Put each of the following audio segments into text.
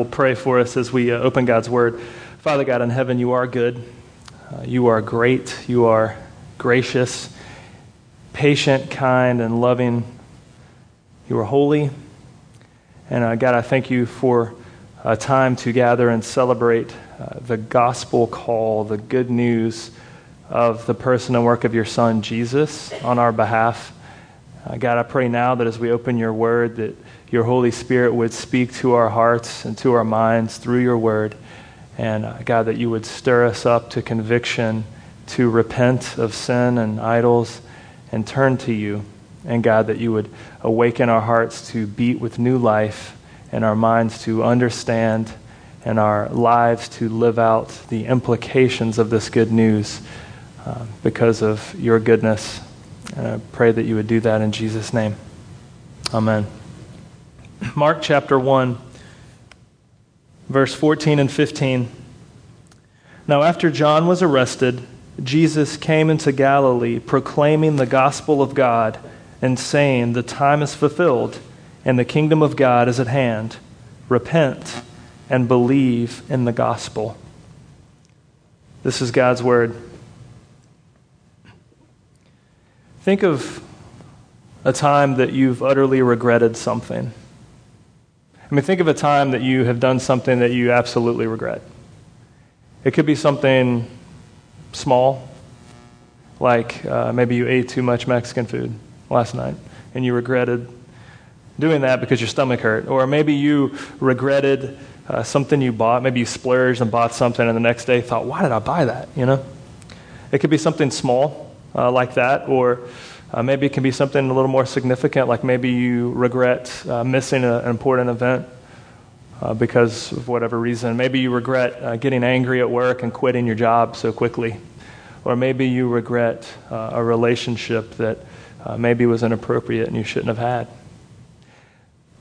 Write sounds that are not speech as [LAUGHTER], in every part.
will pray for us as we uh, open God's Word. Father God in heaven, you are good. Uh, you are great. You are gracious, patient, kind, and loving. You are holy. And uh, God, I thank you for a time to gather and celebrate the gospel call, the good news of the person and work of your Son, Jesus, on our behalf. Uh, God, I pray now that as we open your word, that your Holy Spirit would speak to our hearts and to our minds through your word. And uh, God, that you would stir us up to conviction, to repent of sin and idols, and turn to you. And God, that you would awaken our hearts to beat with new life and our minds to understand and our lives to live out the implications of this good news uh, because of your goodness. And I pray that you would do that in Jesus' name. Amen. Mark chapter 1, verse 14 and 15. Now, after John was arrested, Jesus came into Galilee proclaiming the gospel of God and saying, The time is fulfilled and the kingdom of God is at hand. Repent and believe in the gospel. This is God's word. Think of a time that you've utterly regretted something. I mean, think of a time that you have done something that you absolutely regret. It could be something small, like uh, maybe you ate too much Mexican food last night and you regretted doing that because your stomach hurt. Or maybe you regretted uh, something you bought. Maybe you splurged and bought something and the next day thought, why did I buy that? You know? It could be something small uh, like that, or uh, maybe it can be something a little more significant, like maybe you regret uh, missing a, an important event uh, because of whatever reason. Maybe you regret uh, getting angry at work and quitting your job so quickly. Or maybe you regret uh, a relationship that uh, maybe was inappropriate and you shouldn't have had.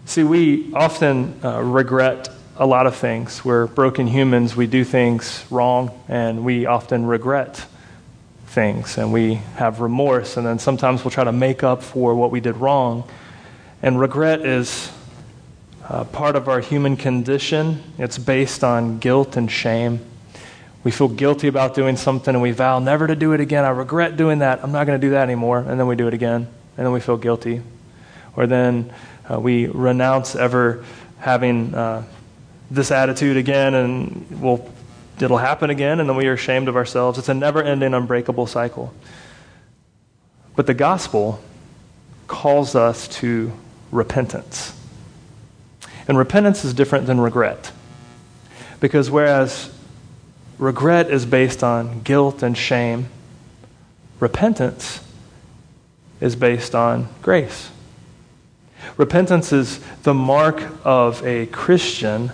See, we often regret a lot of things. We're broken humans, we do things wrong, and we often regret things and we have remorse, and then sometimes we'll try to make up for what we did wrong. And regret is uh, part of our human condition, it's based on guilt and shame. We feel guilty about doing something and we vow never to do it again. I regret doing that. I'm not going to do that anymore. And then we do it again. And then we feel guilty. Or then uh, we renounce ever having uh, this attitude again and we'll it'll happen again, and then we are ashamed of ourselves. It's a never ending, unbreakable cycle. But the gospel calls us to repentance. And repentance is different than regret. Because whereas regret is based on guilt and shame, repentance is based on grace. Repentance is the mark of a Christian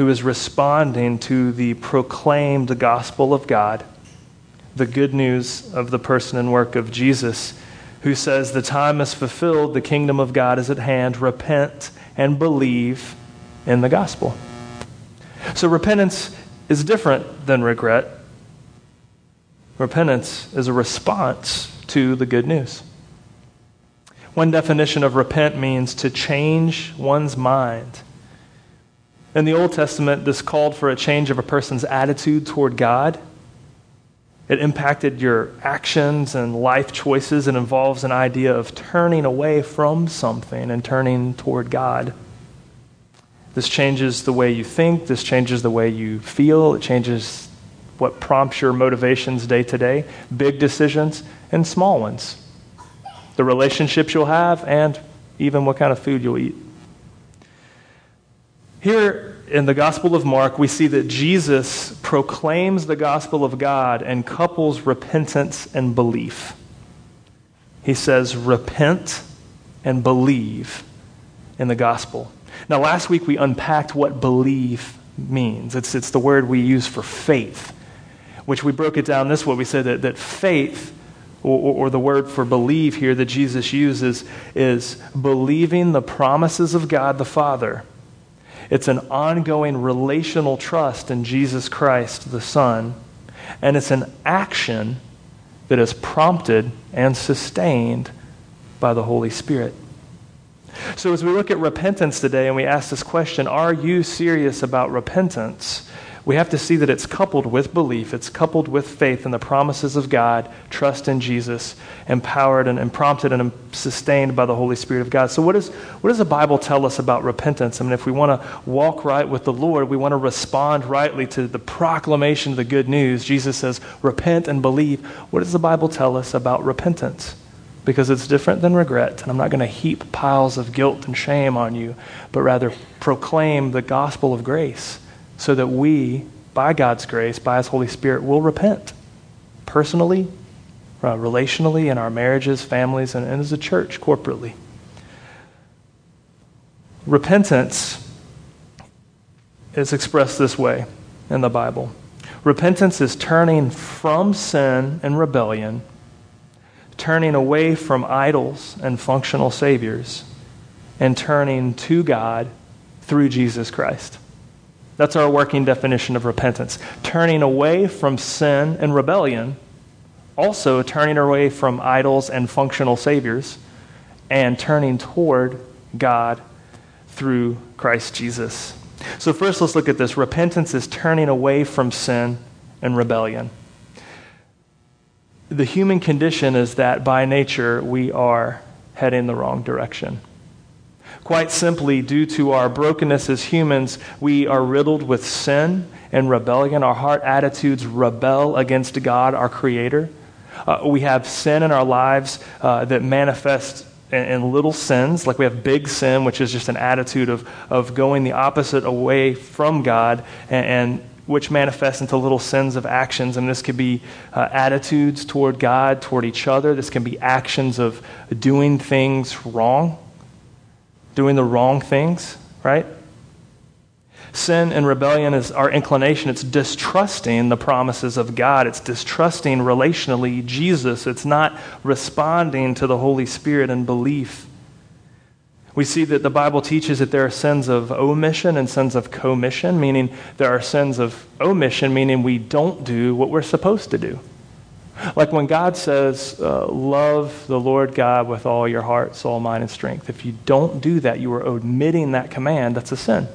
who is responding to the proclaimed gospel of God, the good news of the person and work of Jesus, who says, The time is fulfilled, the kingdom of God is at hand, repent and believe in the gospel. So repentance is different than regret. Repentance is a response to the good news. One definition of repent means to change one's mind in the Old Testament, this called for a change of a person's attitude toward God. It impacted your actions and life choices. It involves an idea of turning away from something and turning toward God. This changes the way you think, this changes the way you feel, it changes what prompts your motivations day to day, big decisions and small ones. The relationships you'll have, and even what kind of food you'll eat. Here in the Gospel of Mark, we see that Jesus proclaims the gospel of God and couples repentance and belief. He says, Repent and believe in the gospel. Now, last week we unpacked what believe means. It's, it's the word we use for faith, which we broke it down this way. We said that, that faith, or, or the word for believe here that Jesus uses, is believing the promises of God the Father it's an ongoing relational trust in Jesus Christ, the Son, and it's an action that is prompted and sustained by the Holy Spirit. So, as we look at repentance today and we ask this question, are you serious about repentance? We have to see that it's coupled with belief, it's coupled with faith in the promises of God, trust in Jesus, empowered and, and prompted and sustained by the Holy Spirit of God. So, what, is, what does the Bible tell us about repentance? I mean, if we want to walk right with the Lord, we want to respond rightly to the proclamation of the good news. Jesus says, repent and believe. What does the Bible tell us about repentance? because it's different than regret. And I'm not going to heap piles of guilt and shame on you, but rather proclaim the gospel of grace so that we, by God's grace, by His Holy Spirit, will repent personally, uh, relationally, in our marriages, families, and, and as a church corporately. Repentance is expressed this way in the Bible. Repentance is turning from sin and rebellion turning away from idols and functional saviors and turning to God through Jesus Christ. That's our working definition of repentance. Turning away from sin and rebellion, also turning away from idols and functional saviors, and turning toward God through Christ Jesus. So, first, let's look at this. Repentance is turning away from sin and rebellion the human condition is that by nature we are heading the wrong direction. Quite simply, due to our brokenness as humans, we are riddled with sin and rebellion. Our heart attitudes rebel against God, our Creator. Uh, we have sin in our lives uh, that manifests in, in, little sins, like we have big sin, which is just an attitude of, of going the opposite away from God and, and which manifests into little sins of actions. And this could be uh, attitudes toward God, toward each other. This can be actions of doing things wrong, doing the wrong things, right? Sin and rebellion is our inclination. It's distrusting the promises of God. It's distrusting relationally Jesus. It's not responding to the Holy Spirit in belief. We see that the Bible teaches that there are sins of omission and sins of commission, meaning there are sins of omission, meaning we don't do what we're supposed to do. Like when God says, uh, Love the Lord God with all your heart, soul, mind, and strength. If you don't do that, you are omitting that command. That's a sin.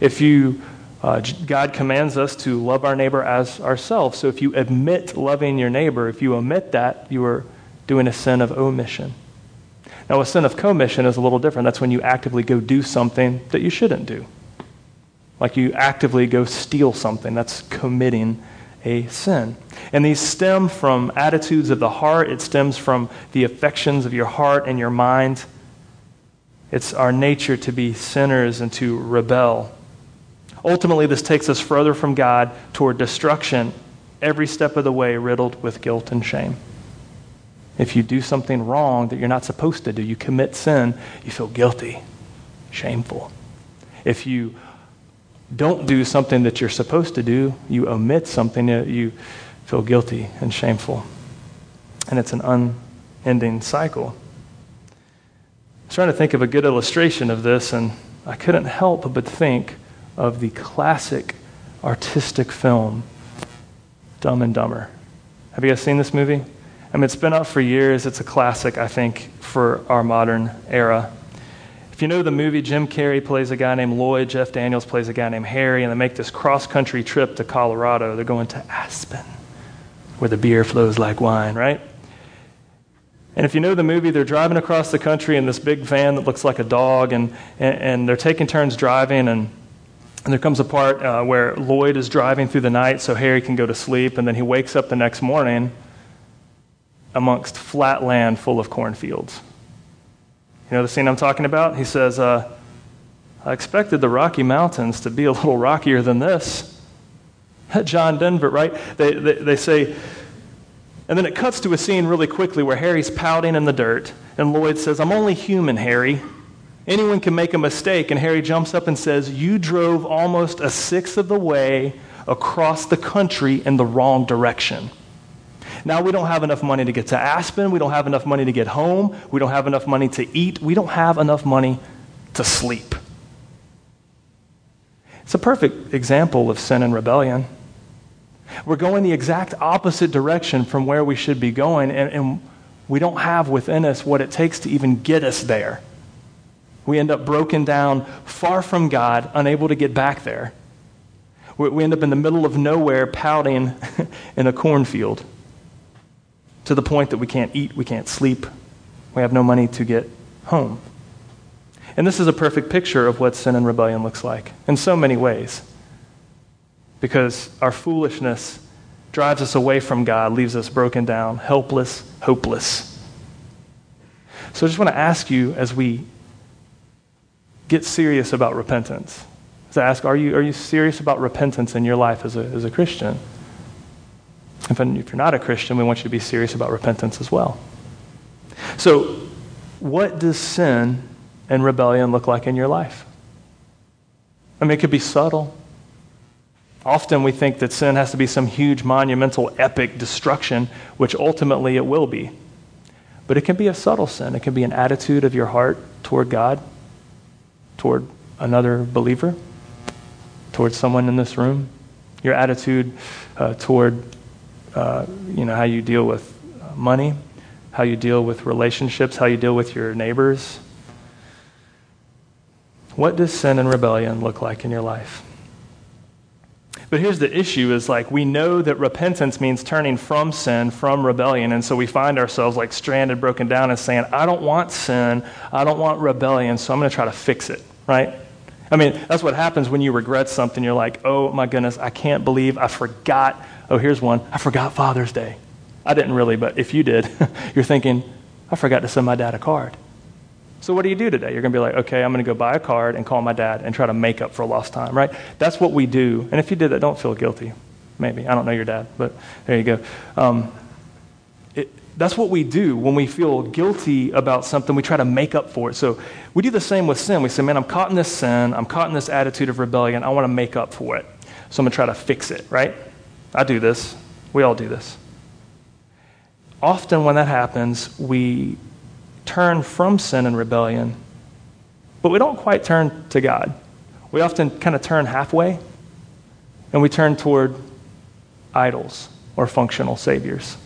If you uh, God commands us to love our neighbor as ourselves. So if you admit loving your neighbor, if you omit that, you are doing a sin of omission. Now, a sin of commission is a little different. That's when you actively go do something that you shouldn't do. Like you actively go steal something. That's committing a sin. And these stem from attitudes of the heart, it stems from the affections of your heart and your mind. It's our nature to be sinners and to rebel. Ultimately, this takes us further from God toward destruction, every step of the way riddled with guilt and shame. If you do something wrong that you're not supposed to do, you commit sin, you feel guilty, shameful. If you don't do something that you're supposed to do, you omit something that you feel guilty and shameful. And it's an unending cycle. I was trying to think of a good illustration of this, and I couldn't help but think of the classic artistic film, Dumb and Dumber. Have you guys seen this movie? I mean, it's been out for years. It's a classic, I think, for our modern era. If you know the movie, Jim Carrey plays a guy named Lloyd, Jeff Daniels plays a guy named Harry, and they make this cross country trip to Colorado. They're going to Aspen, where the beer flows like wine, right? And if you know the movie, they're driving across the country in this big van that looks like a dog, and, and, and they're taking turns driving, and, and there comes a part uh, where Lloyd is driving through the night so Harry can go to sleep, and then he wakes up the next morning amongst flat land full of cornfields. You know the scene I'm talking about? He says, uh, I expected the Rocky Mountains to be a little rockier than this. That John Denver, right? They, they, they say, and then it cuts to a scene really quickly where Harry's pouting in the dirt, and Lloyd says, I'm only human, Harry. Anyone can make a mistake. And Harry jumps up and says, You drove almost a sixth of the way across the country in the wrong direction. Now we don't have enough money to get to Aspen. We don't have enough money to get home. We don't have enough money to eat. We don't have enough money to sleep. It's a perfect example of sin and rebellion. We're going the exact opposite direction from where we should be going, and, and we don't have within us what it takes to even get us there. We end up broken down, far from God, unable to get back there. We end up in the middle of nowhere, pouting [LAUGHS] in a cornfield to the point that we can't eat, we can't sleep, we have no money to get home. And this is a perfect picture of what sin and rebellion looks like in so many ways. Because our foolishness drives us away from God, leaves us broken down, helpless, hopeless. So I just want to ask you as we get serious about repentance, to ask, are you, are you serious about repentance in your life as a, as a Christian? If, you're not a Christian, we want you to be serious about repentance as well. So, what does sin and rebellion look like in your life? I mean, it could be subtle. Often we think that sin has to be some huge, monumental, epic destruction, which ultimately it will be. But it can be a subtle sin. It can be an attitude of your heart toward God, toward another believer, toward someone in this room. Your attitude uh, toward, uh, you know, how you deal with money, how you deal with relationships, how you deal with your neighbors. What does sin and rebellion look like in your life? But here's the issue is like we know that repentance means turning from sin, from rebellion, and so we find ourselves like stranded, broken down and saying, I don't want sin, I don't want rebellion, so I'm going to try to fix it, right? I mean, that's what happens when you regret something. You're like, oh my goodness, I can't believe I forgot. Oh, here's one. I forgot Father's Day. I didn't really, but if you did, [LAUGHS] you're thinking, I forgot to send my dad a card. So what do you do today? You're going to be like, okay, I'm going to go buy a card and call my dad and try to make up for lost time, right? That's what we do. And if you did that, don't feel guilty. Maybe. I don't know your dad, but there you go. Um, it, that's what we do when we feel guilty about something. We try to make up for it. So we do the same with sin. We say, man, I'm caught in this sin. I'm caught in this attitude of rebellion. I want to make up for it. So I'm going to try to fix it, right? I do this. We all do this. Often when that happens, we turn from sin and rebellion, but we don't quite turn to God. We often kind of turn halfway, and we turn toward idols or functional saviors.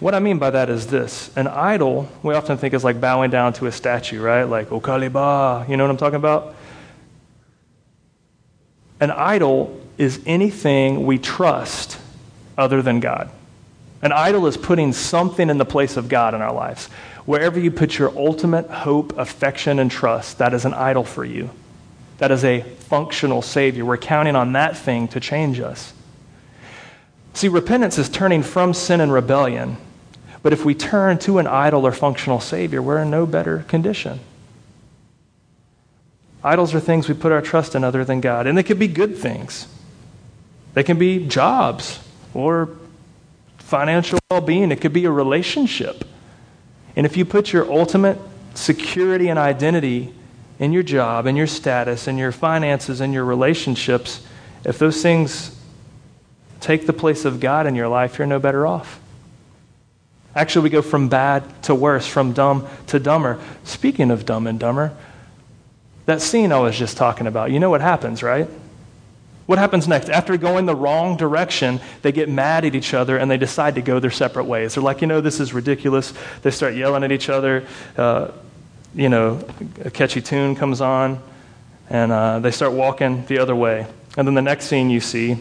What I mean by that is this an idol, we often think is like bowing down to a statue, right? Like, oh, Okaliba, you know what I'm talking about? An idol is anything we trust other than God. An idol is putting something in the place of God in our lives. Wherever you put your ultimate hope, affection, and trust, that is an idol for you. That is a functional Savior. We're counting on that thing to change us. See, repentance is turning from sin and rebellion. But if we turn to an idol or functional Savior, we're in no better condition. Idols are things we put our trust in other than God. And they could be good things, they can be jobs or financial well being, it could be a relationship. And if you put your ultimate security and identity in your job, in your status, in your finances, in your relationships, if those things take the place of God in your life, you're no better off. Actually, we go from bad to worse, from dumb to dumber. Speaking of dumb and dumber, that scene I was just talking about, you know what happens, right? What happens next? After going the wrong direction, they get mad at each other and they decide to go their separate ways. They're like, you know, this is ridiculous. They start yelling at each other. Uh, you know, a catchy tune comes on and uh, they start walking the other way. And then the next scene you see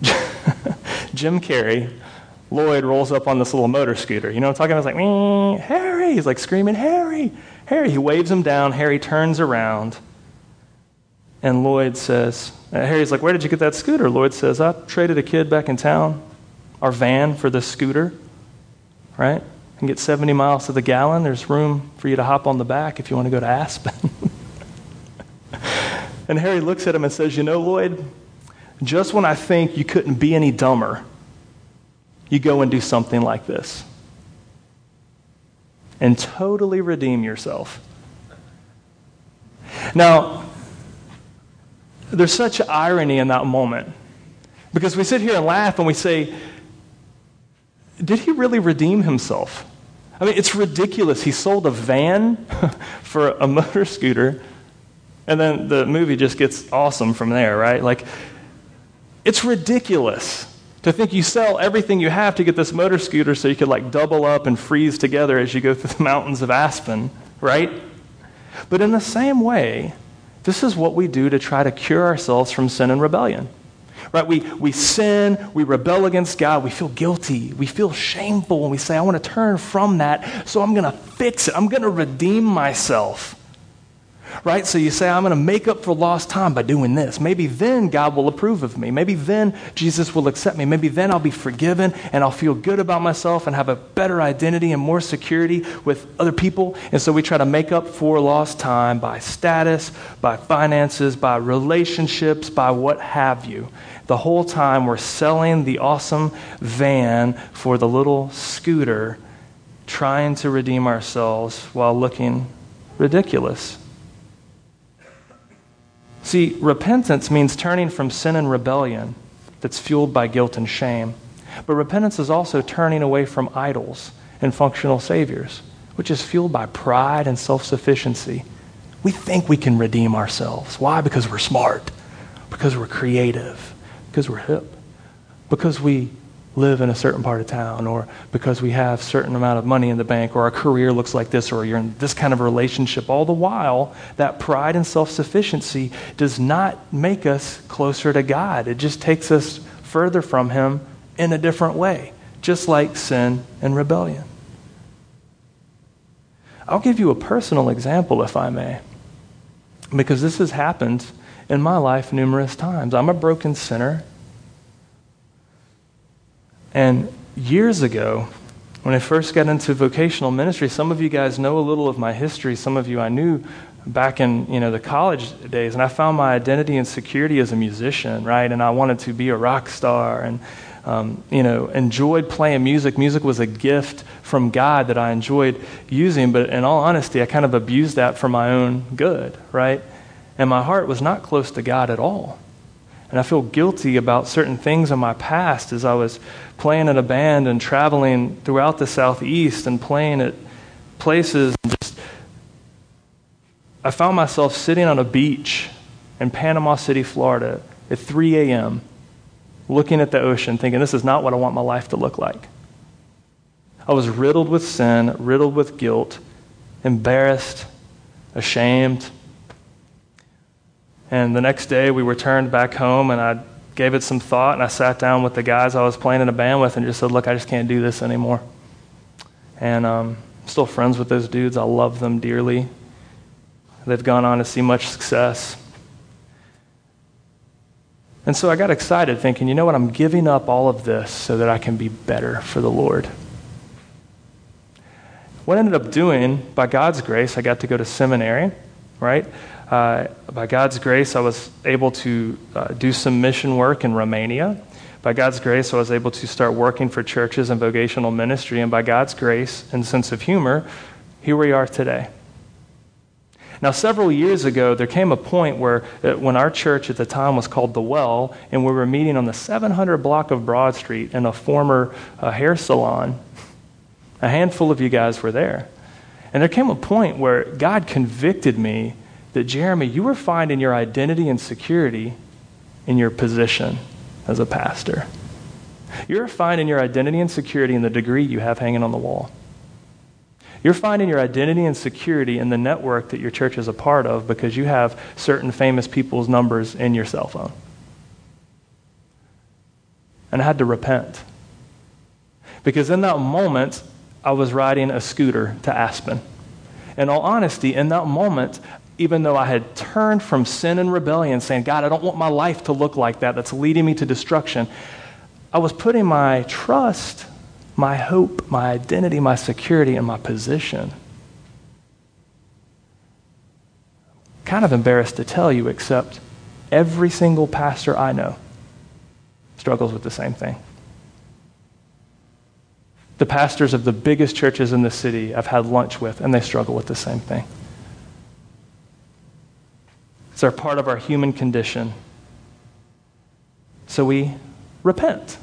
[LAUGHS] Jim Carrey, Lloyd rolls up on this little motor scooter. You know I'm talking about? He's like, Harry! He's like screaming, Harry! Harry! He waves him down. Harry turns around and Lloyd says, uh, Harry's like, Where did you get that scooter? Lloyd says, I traded a kid back in town, our van, for this scooter, right? And get 70 miles to the gallon. There's room for you to hop on the back if you want to go to Aspen. [LAUGHS] and Harry looks at him and says, You know, Lloyd, just when I think you couldn't be any dumber, you go and do something like this and totally redeem yourself. Now, there's such irony in that moment because we sit here and laugh and we say, Did he really redeem himself? I mean, it's ridiculous. He sold a van [LAUGHS] for a motor scooter, and then the movie just gets awesome from there, right? Like, it's ridiculous. To think you sell everything you have to get this motor scooter so you could like double up and freeze together as you go through the [LAUGHS] mountains of Aspen, right? But in the same way, this is what we do to try to cure ourselves from sin and rebellion. Right? We, we sin, we rebel against God, we feel guilty, we feel shameful when we say, I want to turn from that, so I'm going to fix it, I'm going to redeem myself right? So you say, I'm going to make up for lost time by doing this. Maybe then God will approve of me. Maybe then Jesus will accept me. Maybe then I'll be forgiven and I'll feel good about myself and have a better identity and more security with other people. And so we try to make up for lost time by status, by finances, by relationships, by what have you. The whole time we're selling the awesome van for the little scooter, trying to redeem ourselves while looking ridiculous. See, repentance means turning from sin and rebellion that's fueled by guilt and shame. But repentance is also turning away from idols and functional saviors, which is fueled by pride and self sufficiency. We think we can redeem ourselves. Why? Because we're smart, because we're creative, because we're hip, because we live in a certain part of town or because we have certain amount of money in the bank or our career looks like this or you're in this kind of relationship all the while that pride and self-sufficiency does not make us closer to god. It just takes us further from him in a different way just like sin and rebellion. I'll give you a personal example if i may because this has happened in my life numerous times. I'm a broken sinner and years ago, when I first got into vocational ministry, some of you guys know a little of my history. Some of you I knew back in you know the college days, and I found my identity and security as a musician, right? And I wanted to be a rock star, and um, you know enjoyed playing music. Music was a gift from God that I enjoyed using, but in all honesty, I kind of abused that for my own good, right? And my heart was not close to God at all. And I feel guilty about certain things in my past as I was playing in a band and traveling throughout the Southeast and playing at places. And just, I found myself sitting on a beach in Panama City, Florida at 3 a.m., looking at the ocean, thinking, this is not what I want my life to look like. I was riddled with sin, riddled with guilt, embarrassed, ashamed and the next day we returned back home and I gave it some thought and I sat down with the guys I was playing in a band with and just said, Look, I just can't do this anymore. And um, I'm still friends with those dudes. I love them dearly. They've gone on to see much success. And so I got excited thinking, you know what? I'm giving up all of this so that I can be better for the Lord. What I ended up doing, by God's grace, I got to go to seminary, right? Uh, by God's grace, I was able to uh, do some mission work in Romania. By God's grace, I was able to start working for churches and vocational ministry. And by God's grace and sense of humor, here we are today. Now, several years ago, there came a point where, uh, when our church at the time was called The Well, and we were meeting on the 700 block of Broad Street in a former uh, hair salon, a handful of you guys were there. And there came a point where God convicted me that, Jeremy, you were finding your identity and security in your position as a pastor. You're finding your identity and security in the degree you have hanging on the wall. You're finding your identity and security in the network that your church is a part of because you have certain famous people's numbers in your cell phone. And I had to repent. Because in that moment, I was riding a scooter to Aspen. In all honesty, in that moment, even though I had turned from sin and rebellion, saying, God, I don't want my life to look like that, that's leading me to destruction, I was putting my trust, my hope, my identity, my security and my position. Kind of embarrassed to tell you, except every single pastor I know struggles with the same thing. The pastors of the biggest churches in the city I've had lunch with, and they struggle with the same thing. It's our part of our human condition. So we repent.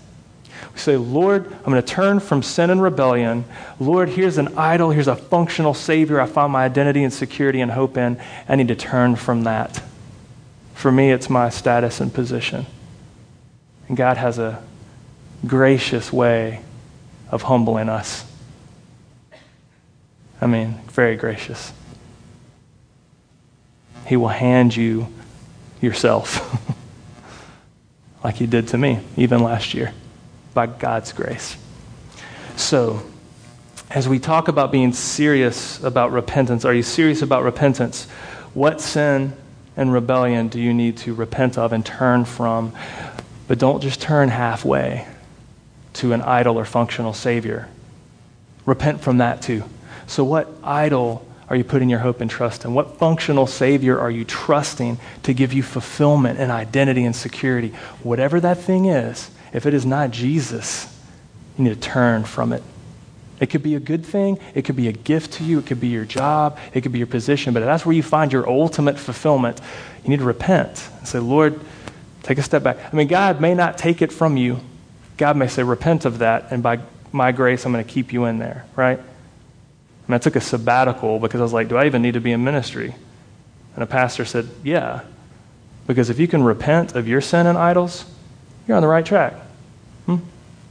We say, Lord, I'm going to turn from sin and rebellion. Lord, here's an idol. Here's a functional Savior I found my identity and security and hope in. I need to turn from that. For me, it's my status and position. And God has a gracious way of humbling us. I mean, very gracious. He will hand you yourself, [LAUGHS] like He did to me, even last year, by God's grace. So, as we talk about being serious about repentance, are you serious about repentance? What sin and rebellion do you need to repent of and turn from? But don't just turn halfway to an idol or functional Savior. Repent from that too. So, what idol are you putting your hope and trust in? What functional Savior are you trusting to give you fulfillment and identity and security? Whatever that thing is, if it is not Jesus, you need to turn from it. It could be a good thing. It could be a gift to you. It could be your job. It could be your position. But if that's where you find your ultimate fulfillment. You need to repent and say, Lord, take a step back. I mean, God may not take it from you. God may say, repent of that, and by my grace, I'm going to keep you in there, right? I, I took a sabbatical because I was like, do I even need to be in ministry? And a pastor said, yeah. Because if you can repent of your sin and idols, you're on the right track. Hmm?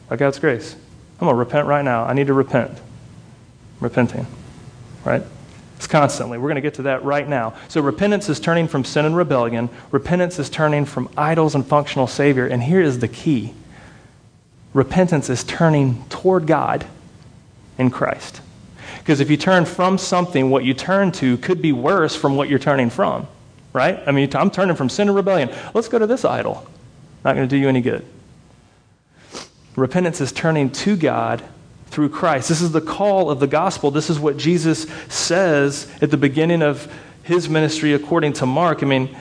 By God's grace. I'm going to repent right now. I need to repent. repenting, right? It's constantly. We're going to get to that right now. So, repentance is turning from sin and rebellion. Repentance is turning from idols and functional Savior. And here is the key repentance is turning toward God in Christ. Because if you turn from something, what you turn to could be worse from what you're turning from, right? I mean, I'm turning from sin and rebellion. Let's go to this idol. Not going to do you any good. Repentance is turning to God through Christ. This is the call of the gospel. This is what Jesus says at the beginning of his ministry according to Mark. I mean,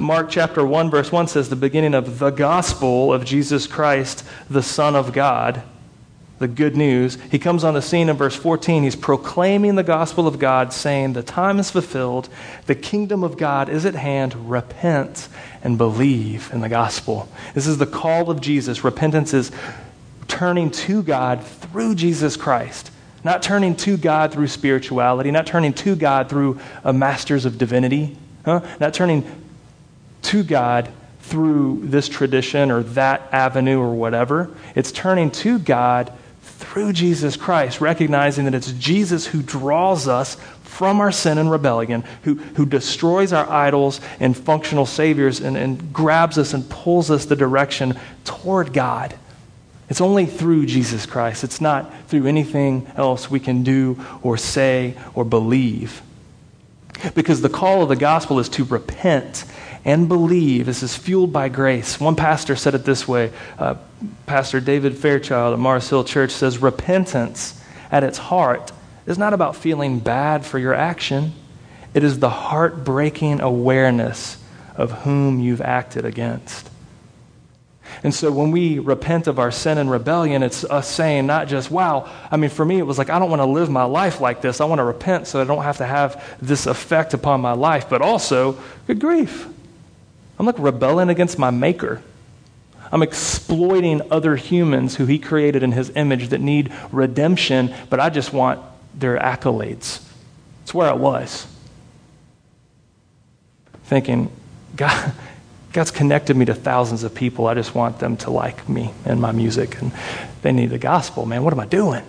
Mark chapter 1, verse 1 says, the beginning of the gospel of Jesus Christ, the Son of God, the good news. He comes on the scene in verse 14. He's proclaiming the gospel of God, saying, The time is fulfilled, the kingdom of God is at hand. Repent and believe in the gospel. This is the call of Jesus. Repentance is turning to God through Jesus Christ. Not turning to God through spirituality, not turning to God through a masters of divinity, huh? not turning to God through this tradition or that avenue or whatever. It's turning to God through Jesus Christ, recognizing that it's Jesus who draws us from our sin and rebellion, who, who destroys our idols and functional saviors and, and grabs us and pulls us the direction toward God. It's only through Jesus Christ. It's not through anything else we can do or say or believe. Because the call of the gospel is to repent and believe. This is fueled by grace. One pastor said it this way uh, Pastor David Fairchild at Mars Hill Church says, Repentance at its heart is not about feeling bad for your action, it is the heartbreaking awareness of whom you've acted against. And so when we repent of our sin and rebellion, it's us saying, not just, wow, I mean, for me, it was like, I don't want to live my life like this. I want to repent so I don't have to have this effect upon my life. But also, good grief. I'm like rebelling against my maker. I'm exploiting other humans who he created in his image that need redemption, but I just want their accolades. It's where I was. Thinking, God, God's connected me to thousands of people. I just want them to like me and my music. And they need the gospel, man. What am I doing?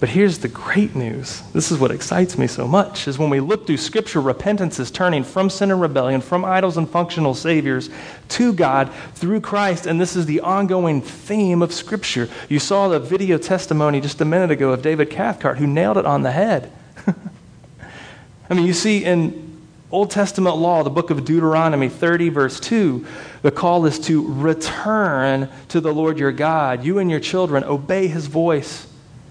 But here's the great news. This is what excites me so much is when we look through scripture repentance is turning from sin and rebellion, from idols and functional saviors to God through Christ and this is the ongoing theme of scripture. You saw the video testimony just a minute ago of David Cathcart who nailed it on the head. [LAUGHS] I mean, you see in Old Testament law, the book of Deuteronomy 30, verse 2, the call is to return to the Lord your God. You and your children obey his voice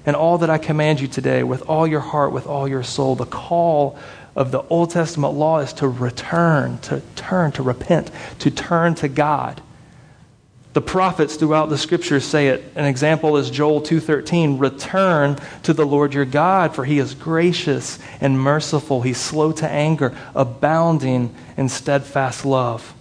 and all that I command you today with all your heart, with all your soul. The call of the Old Testament law is to return, to turn, to repent, to turn to God. The prophets throughout the scriptures say it. An example is Joel 2:13, "Return to the Lord your God, for he is gracious and merciful. He's slow to anger, abounding in steadfast love."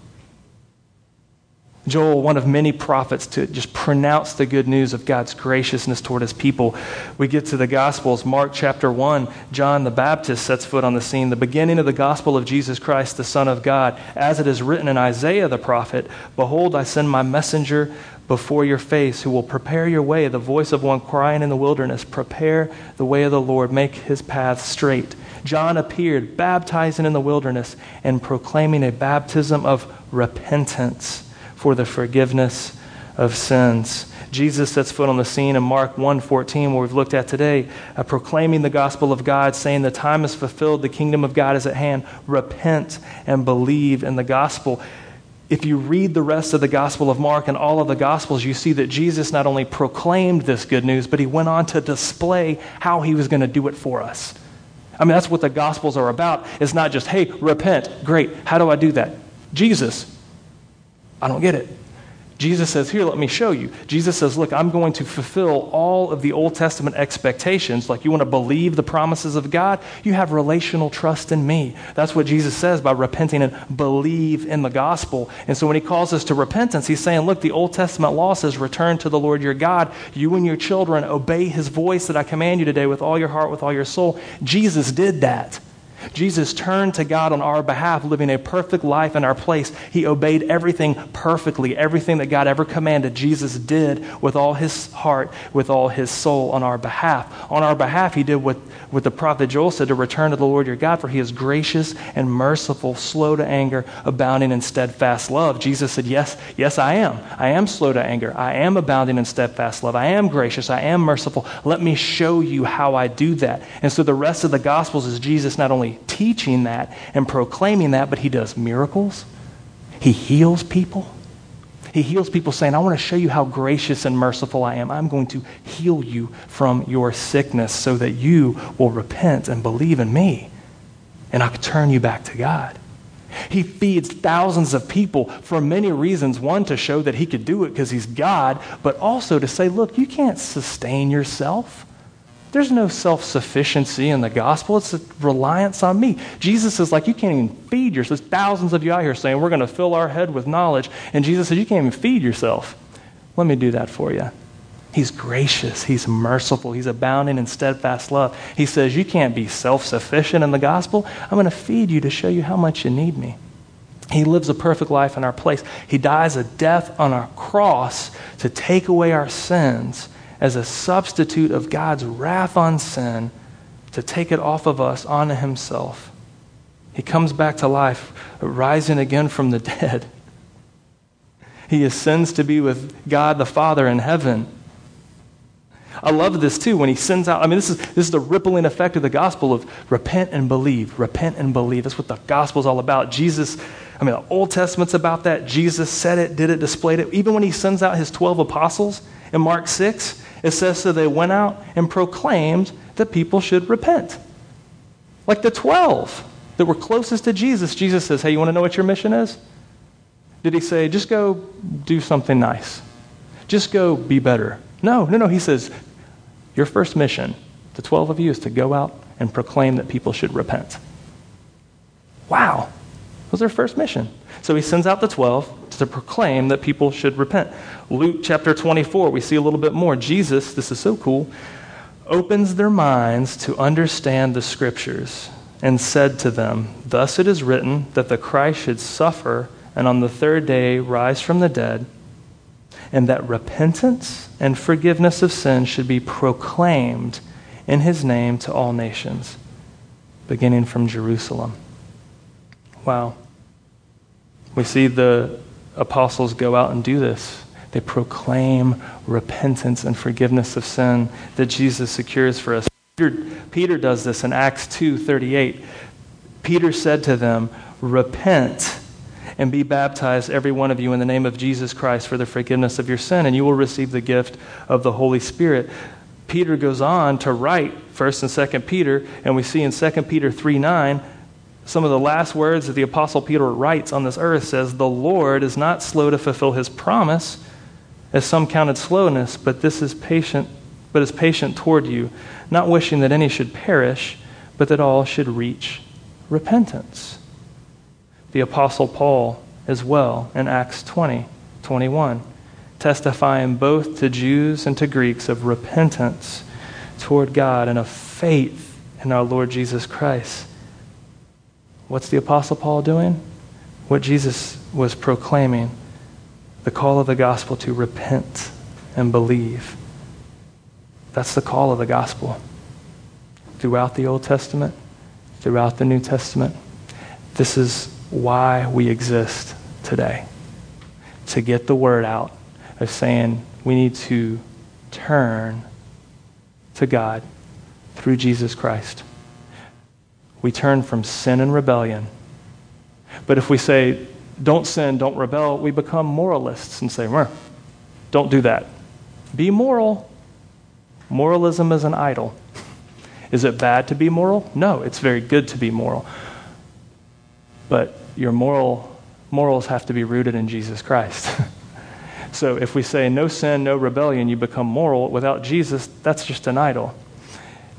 Joel, one of many prophets to just pronounce the good news of God's graciousness toward his people. We get to the Gospels, Mark chapter 1, John the Baptist sets foot on the scene, the beginning of the gospel of Jesus Christ, the Son of God. As it is written in Isaiah the prophet, Behold, I send my messenger before your face who will prepare your way, the voice of one crying in the wilderness, Prepare the way of the Lord, make his path straight. John appeared, baptizing in the wilderness and proclaiming a baptism of repentance for the forgiveness of sins. Jesus sets foot on the scene in Mark 1:14 where we've looked at today, uh, proclaiming the gospel of God, saying the time is fulfilled, the kingdom of God is at hand. Repent and believe in the gospel. If you read the rest of the gospel of Mark and all of the gospels, you see that Jesus not only proclaimed this good news, but he went on to display how he was going to do it for us. I mean, that's what the gospels are about. It's not just, hey, repent. Great. How do I do that? Jesus, I don't get it. Jesus says, Here, let me show you. Jesus says, Look, I'm going to fulfill all of the Old Testament expectations. Like you want to believe the promises of God, you have relational trust in me. That's what Jesus says by repenting and believe in the gospel. And so when he calls us to repentance, he's saying, Look, the Old Testament law says, Return to the Lord your God. You and your children obey his voice that I command you today with all your heart, with all your soul. Jesus did that. Jesus turned to God on our behalf, living a perfect life in our place. He obeyed everything perfectly. Everything that God ever commanded, Jesus did with all his heart, with all his soul on our behalf. On our behalf, he did what, what the prophet Joel said to return to the Lord your God, for he is gracious and merciful, slow to anger, abounding in steadfast love. Jesus said, Yes, yes, I am. I am slow to anger. I am abounding in steadfast love. I am gracious. I am merciful. Let me show you how I do that. And so the rest of the Gospels is Jesus not only teaching that and proclaiming that, but he does miracles. He heals people. He heals people saying, I want to show you how gracious and merciful I am. I'm going to heal you from your sickness so that you will repent and believe in me. And I can turn you back to God. He feeds thousands of people for many reasons. One, to show that he could do it because he's God, but also to say, look, you can't sustain yourself. There's no self sufficiency in the gospel. It's a reliance on me. Jesus is like, you can't even feed yourself. There's thousands of you out here saying, we're going to fill our head with knowledge. And Jesus says, you can't even feed yourself. Let me do that for you. He's gracious. He's merciful. He's abounding in steadfast love. He says, You can't be self sufficient in the gospel. I'm going to feed you to show you how much you need me. He lives a perfect life in our place. He dies a death on our cross to take away our sins as a substitute of God's wrath on sin to take it off of us onto himself. He comes back to life, rising again from the [LAUGHS] dead. He ascends to be with God the Father in heaven. I love this too when he sends out. I mean, this is, this is the rippling effect of the gospel of repent and believe, repent and believe. That's what the gospel is all about. Jesus, I mean, the Old Testament's about that. Jesus said it, did it, displayed it. Even when he sends out his 12 apostles in Mark 6, it says, So they went out and proclaimed that people should repent. Like the 12 that were closest to Jesus, Jesus says, Hey, you want to know what your mission is? Did he say, Just go do something nice? Just go be better? No, no, no. He says, Your first mission, the 12 of you, is to go out and proclaim that people should repent. Wow. That was their first mission. So he sends out the 12 to proclaim that people should repent. Luke chapter 24, we see a little bit more. Jesus, this is so cool, opens their minds to understand the scriptures and said to them, Thus it is written that the Christ should suffer and on the third day rise from the dead, and that repentance and forgiveness of sins should be proclaimed in his name to all nations, beginning from Jerusalem. Wow. We see the apostles go out and do this. They proclaim repentance and forgiveness of sin that Jesus secures for us. Peter, Peter does this in Acts 2:38. Peter said to them, "Repent and be baptized every one of you in the name of Jesus Christ for the forgiveness of your sin and you will receive the gift of the Holy Spirit." Peter goes on to write 1st and 2nd Peter, and we see in 2nd Peter 3 9, some of the last words that the apostle peter writes on this earth says the lord is not slow to fulfill his promise as some counted slowness, but this is patient, but is patient toward you, not wishing that any should perish, but that all should reach repentance. The apostle Paul as well in Acts 20, 21, testifying both to Jews and to Greeks of repentance toward God and of faith in our Lord Jesus Christ. What's the Apostle Paul doing? What Jesus was proclaiming the call of the gospel to repent and believe. That's the call of the gospel. Throughout the Old Testament, throughout the New Testament, this is why we exist today. To get the word out of saying we need to turn to God through Jesus Christ. We turn from sin and rebellion. But if we say, don't sin, don't rebel, we become moralists and say, don't do that. Be moral. Moralism is an idol. Is it bad to be moral? No, it's very good to be moral. But your moral morals have to be rooted in Jesus Christ. [LAUGHS] so if we say no sin, no rebellion, you become moral, without Jesus, that's just an idol.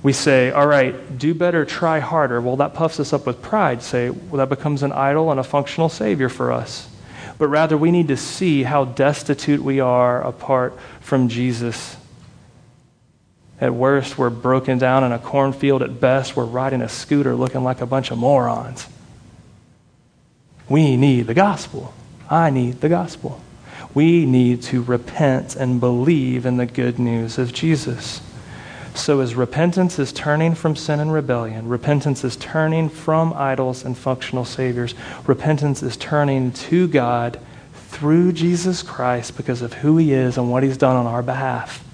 We say, all right, do better, try harder. Well, that puffs us up with pride. Say, well, that becomes an idol and a functional savior for us. But rather, we need to see how destitute we are apart from Jesus. At worst, we're broken down in a cornfield. At best, we're riding a scooter looking like a bunch of morons. We need the gospel. I need the gospel. We need to repent and believe in the good news of Jesus. So, as repentance is turning from sin and rebellion, repentance is turning from idols and functional saviors, repentance is turning to God through Jesus Christ because of who he is and what he's done on our behalf.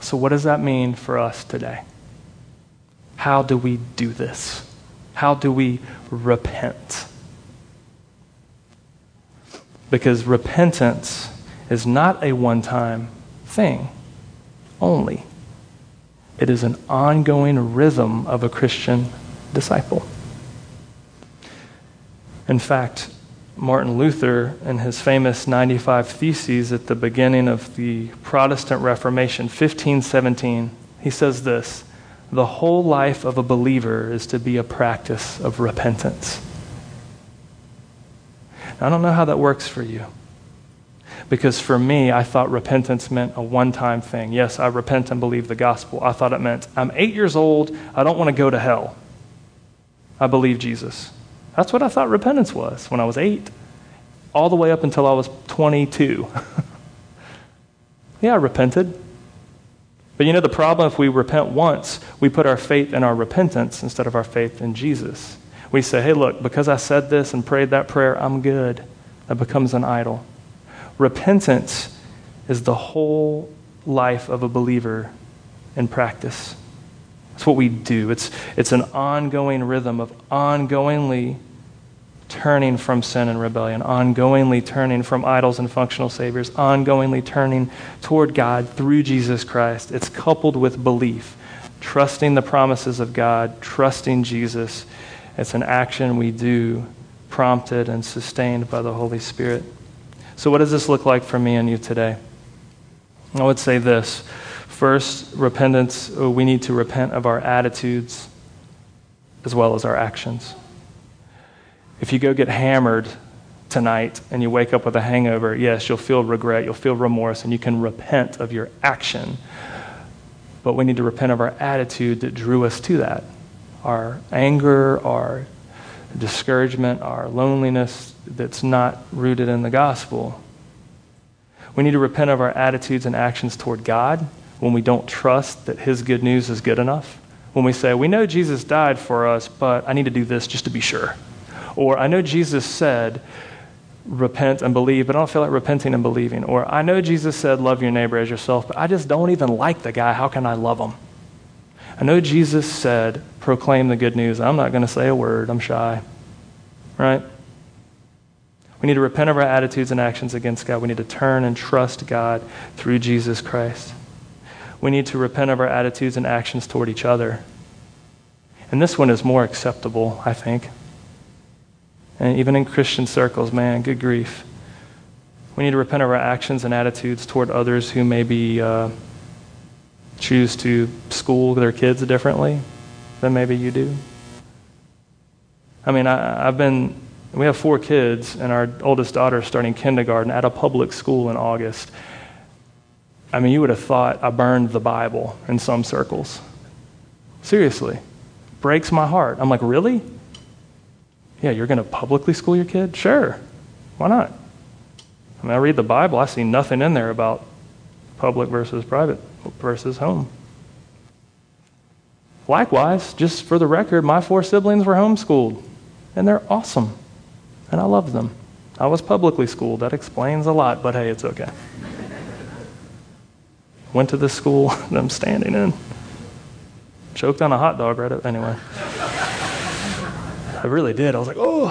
So, what does that mean for us today? How do we do this? How do we repent? Because repentance is not a one time thing only, it is an ongoing rhythm of a Christian disciple. In fact, Martin Luther, in his famous 95 Theses at the beginning of the Protestant Reformation, 1517, he says this the whole life of a believer is to be a practice of repentance. Now, I don't know how that works for you. Because for me, I thought repentance meant a one time thing. Yes, I repent and believe the gospel. I thought it meant I'm eight years old, I don't want to go to hell. I believe Jesus. That's what I thought repentance was when I was eight, all the way up until I was 22. [LAUGHS] yeah, I repented. But you know, the problem if we repent once, we put our faith in our repentance instead of our faith in Jesus. We say, hey, look, because I said this and prayed that prayer, I'm good. That becomes an idol. Repentance is the whole life of a believer in practice. It's what we do. It's, it's an ongoing rhythm of ongoingly turning from sin and rebellion, ongoingly turning from idols and functional saviors, ongoingly turning toward God through Jesus Christ. It's coupled with belief, trusting the promises of God, trusting Jesus. It's an action we do, prompted and sustained by the Holy Spirit. So, what does this look like for me and you today? I would say this. First, repentance, uh, we need to repent of our attitudes as well as our actions. If you go get hammered tonight and you wake up with a hangover, yes, you'll feel regret, you'll feel remorse, and you can repent of your action. But we need to repent of our attitude that drew us to that our anger, our discouragement, our loneliness that's not rooted in the gospel. We need to repent of our attitudes and actions toward God when we don't trust that His good news is good enough. When we say, We know Jesus died for us, but I need to do this just to be sure. Or I know Jesus said, repent and believe, but I don't feel like repenting and believing. Or I know Jesus said, love your neighbor as yourself, but I just don't even like the guy. How can I love him? I know Jesus said, proclaim the good news. I'm not going to say a word. I'm shy. Right? We need to repent of our attitudes and actions against God. We need to turn and trust God through Jesus Christ. We need to repent of our attitudes and actions toward each other. And this one is more acceptable, I think. And even in Christian circles, man, good grief. We need to repent of our actions and attitudes toward others who maybe uh, choose to school their kids differently than maybe you do. I mean, I, have been we have four kids, and our oldest daughter is starting kindergarten at a public school in August. I mean, you would have thought I burned the Bible in some circles. Seriously. Breaks my heart. I'm like, really? Yeah, you're going to publicly school your kid? Sure. Why not? I mean, I read the Bible, I see nothing in there about public versus private versus home. Likewise, just for the record, my four siblings were homeschooled, and they're awesome, and I love them. I was publicly schooled. That explains a lot, but hey, it's okay. Went to the school [LAUGHS] that I'm standing in. Choked on a hot dog right up. Anyway. I really did. I was like, oh,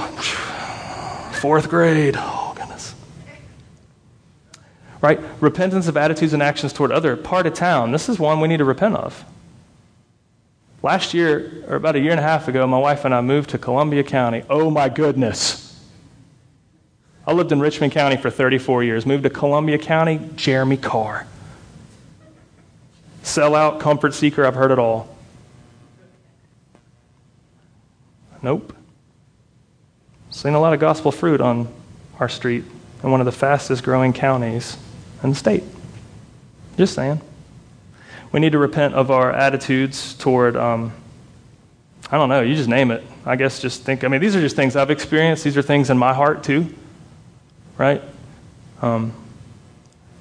fourth grade. Right? Repentance of attitudes and actions toward other part of town. This is one we need to repent of. Last year, or about a year and a half ago, my wife and I moved to Columbia County. Oh, my goodness. I lived in Richmond County for 34 years. Moved to Columbia County, Jeremy Carr. Sellout, comfort seeker, I've heard it all. Nope. Seen a lot of gospel fruit on our street in one of the fastest growing counties in the state. Just saying. We need to repent of our attitudes toward, um, I don't know, you just name it. I guess just think, I mean, these are just things I've experienced. These are things in my heart too, right? Um,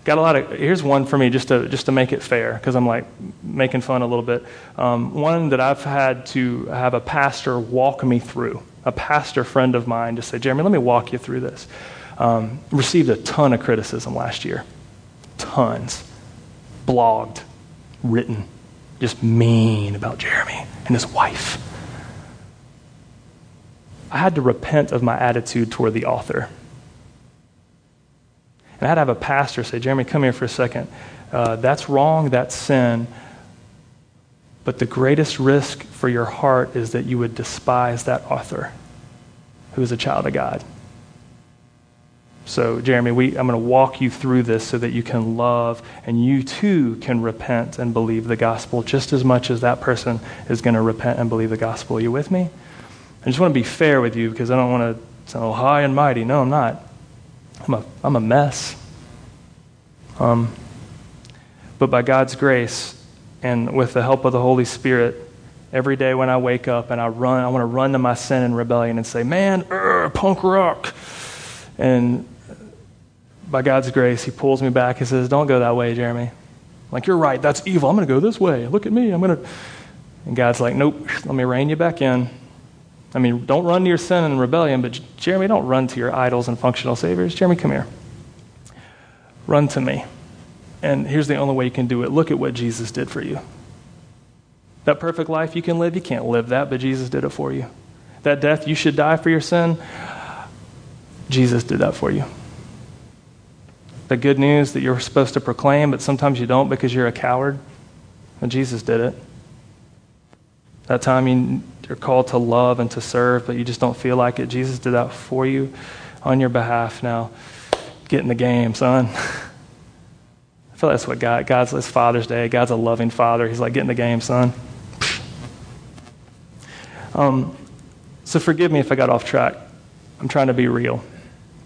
got a lot of, here's one for me just to, just to make it fair, because I'm like making fun a little bit. Um, one that I've had to have a pastor walk me through a pastor friend of mine just say, Jeremy, let me walk you through this. Um, received a ton of criticism last year. Tons. Blogged, written, just mean about Jeremy and his wife. I had to repent of my attitude toward the author. And I had to have a pastor say, Jeremy, come here for a second. Uh, that's wrong, that's sin. But the greatest risk for your heart is that you would despise that author who is a child of God. So, Jeremy, we, I'm going to walk you through this so that you can love and you too can repent and believe the gospel just as much as that person is going to repent and believe the gospel. Are you with me? I just want to be fair with you because I don't want to sound high and mighty. No, I'm not. I'm a, I'm a mess. Um, but by God's grace, and with the help of the Holy Spirit, every day when I wake up and I run, I want to run to my sin and rebellion and say, man, er, punk rock. And by God's grace, He pulls me back. He says, don't go that way, Jeremy. like, you're right, that's evil. I'm going to go this way. Look at me. I'm going to. And God's like, nope, let me rein you back in. I mean, don't run to your sin and rebellion, but Jeremy, don't run to your idols and functional saviors. Jeremy, come here. Run to me. And here's the only way you can do it look at what Jesus did for you. That perfect life you can live, you can't live that, but Jesus did it for you. That death you should die for your sin, Jesus did that for you. The good news that you're supposed to proclaim, but sometimes you don't because you're a coward, and Jesus did it. That time you, you're called to love and to serve, but you just don't feel like it. Jesus did that for you on your behalf. Now, get in the game, son. [LAUGHS] I feel that's what God, God's, it's Father's Day. God's a loving father. He's like, get in the game, son. Um, so forgive me if I got off track. I'm trying to be real.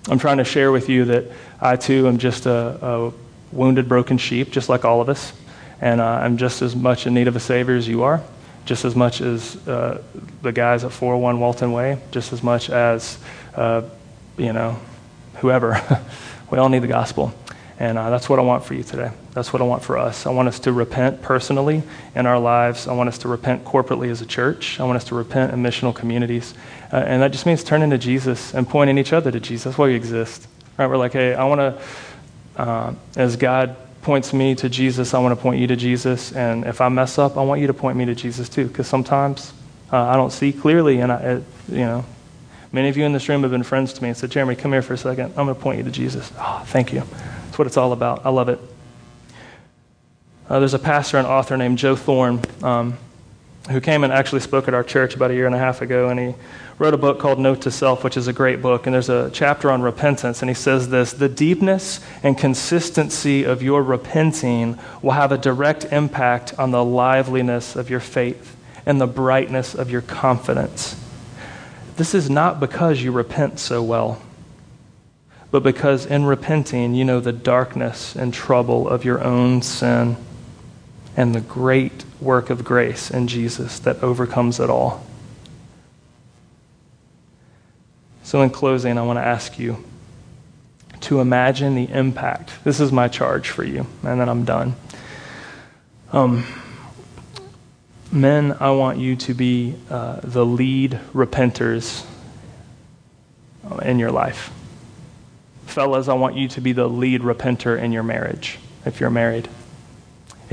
I'm trying to share with you that I too am just a, a wounded, broken sheep, just like all of us. And uh, I'm just as much in need of a Savior as you are, just as much as uh, the guys at 401 Walton Way, just as much as, uh, you know, whoever. [LAUGHS] we all need the gospel. And uh, that's what I want for you today. That's what I want for us. I want us to repent personally in our lives. I want us to repent corporately as a church. I want us to repent in missional communities. Uh, and that just means turning to Jesus and pointing each other to Jesus. That's why we exist. Right? We're like, hey, I want to, uh, as God points me to Jesus, I want to point you to Jesus. And if I mess up, I want you to point me to Jesus too. Because sometimes uh, I don't see clearly. And, I, it, you know, many of you in this room have been friends to me and said, Jeremy, come here for a second. I'm going to point you to Jesus. Oh, thank you. That's what it's all about. I love it. Uh, there's a pastor and author named Joe Thorn um, who came and actually spoke at our church about a year and a half ago, and he wrote a book called Note to Self, which is a great book. And there's a chapter on repentance, and he says this The deepness and consistency of your repenting will have a direct impact on the liveliness of your faith and the brightness of your confidence. this is not because you repent so well, but because in repenting, you know the darkness and trouble of your own sin and the great work of grace in Jesus that overcomes it all. So, in closing, I want to ask you to imagine the impact. This is my charge for you, and then I'm done. Um, men, I want you to be uh, the lead repenters in your life. Fellas, I want you to be the lead repenter in your marriage if you're married.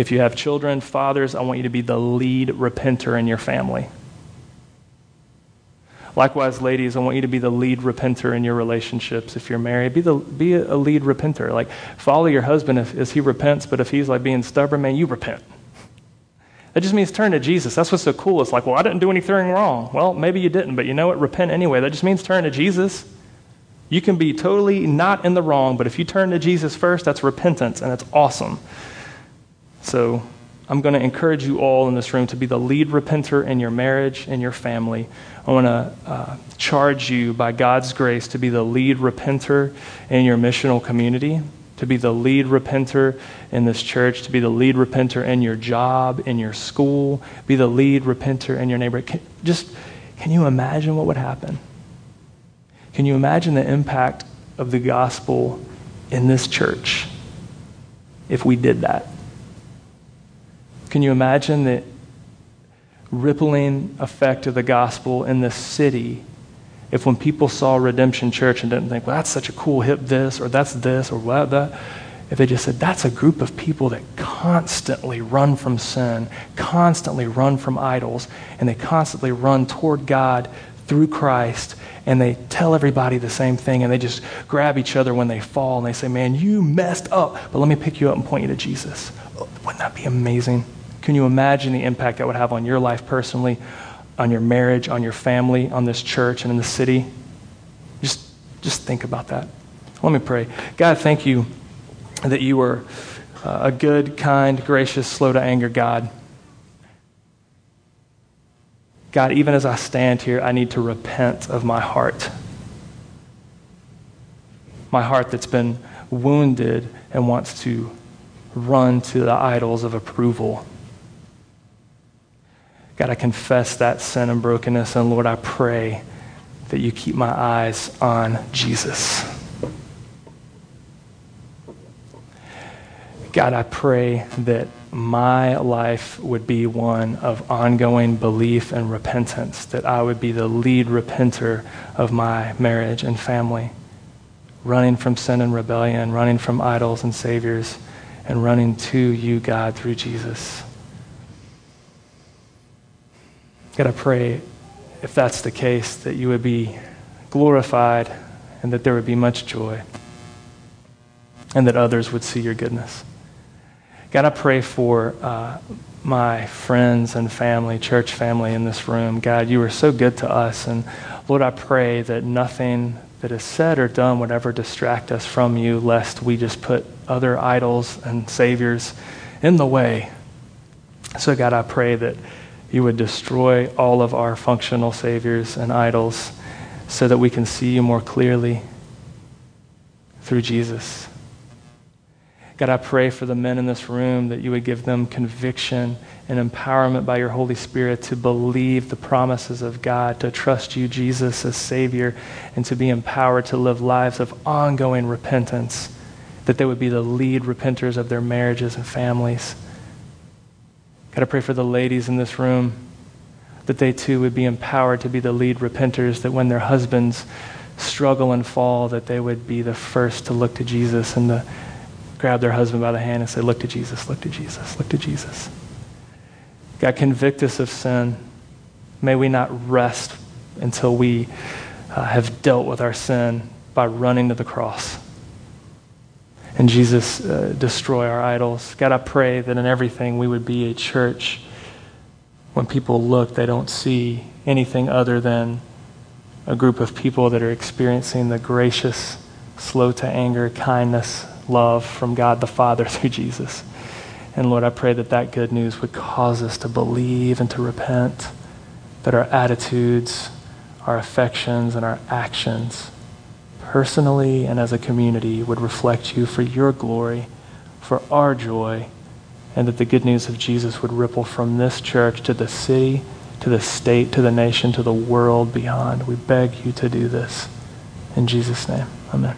If you have children, fathers, I want you to be the lead repenter in your family. Likewise, ladies, I want you to be the lead repenter in your relationships. If you're married, be, the, be a lead repenter. Like, follow your husband if, as he repents, but if he's like being stubborn, man, you repent. That just means turn to Jesus. That's what's so cool. It's like, well, I didn't do anything wrong. Well, maybe you didn't, but you know what? Repent anyway. That just means turn to Jesus. You can be totally not in the wrong, but if you turn to Jesus first, that's repentance, and it's awesome. So I'm going to encourage you all in this room to be the lead repenter in your marriage and your family. I want to uh, charge you by God's grace to be the lead repenter in your missional community, to be the lead repenter in this church, to be the lead repenter in your job, in your school, be the lead repenter in your neighborhood. Can, just can you imagine what would happen? Can you imagine the impact of the gospel in this church if we did that? Can you imagine the rippling effect of the gospel in this city if when people saw Redemption Church and didn't think, well, that's such a cool hip this, or that's this, or what that, if they just said, that's a group of people that constantly run from sin, constantly run from idols, and they constantly run toward God through Christ, and they tell everybody the same thing, and they just grab each other when they fall, and they say, man, you messed up, but let me pick you up and point you to Jesus. Oh, wouldn't that be amazing? Can you imagine the impact that would have on your life personally, on your marriage, on your family, on this church, and in the city? Just, just think about that. Let me pray. God, thank you that you are uh, a good, kind, gracious, slow to anger God. God, even as I stand here, I need to repent of my heart. My heart that's been wounded and wants to run to the idols of approval. God, I confess that sin and brokenness. And Lord, I pray that you keep my eyes on Jesus. God, I pray that my life would be one of ongoing belief and repentance, that I would be the lead repenter of my marriage and family, running from sin and rebellion, running from idols and saviors, and running to you, God, through Jesus. God, I pray if that's the case, that you would be glorified and that there would be much joy and that others would see your goodness. God, I pray for uh, my friends and family, church family in this room. God, you are so good to us. And Lord, I pray that nothing that is said or done would ever distract us from you, lest we just put other idols and saviors in the way. So, God, I pray that you would destroy all of our functional saviors and idols so that we can see you more clearly through Jesus. God, I pray for the men in this room that you would give them conviction and empowerment by your Holy Spirit to believe the promises of God, to trust you, Jesus, as Savior, and to be empowered to live lives of ongoing repentance, that they would be the lead repenters of their marriages and families. God, I pray for the ladies in this room that they too would be empowered to be the lead repenters, that when their husbands struggle and fall, that they would be the first to look to Jesus and to grab their husband by the hand and say, Look to Jesus, look to Jesus, look to Jesus. God, convict us of sin. May we not rest until we uh, have dealt with our sin by running to the cross. And Jesus, uh, destroy our idols. God, I pray that in everything we would be a church. When people look, they don't see anything other than a group of people that are experiencing the gracious, slow to anger, kindness, love from God the Father [LAUGHS] through Jesus. And Lord, I pray that that good news would cause us to believe and to repent, that our attitudes, our affections, and our actions, personally and as a community, would reflect you for your glory, for our joy, and that the good news of Jesus would ripple from this church to the city, to the state, to the nation, to the world beyond. We beg you to do this. In Jesus' name, amen.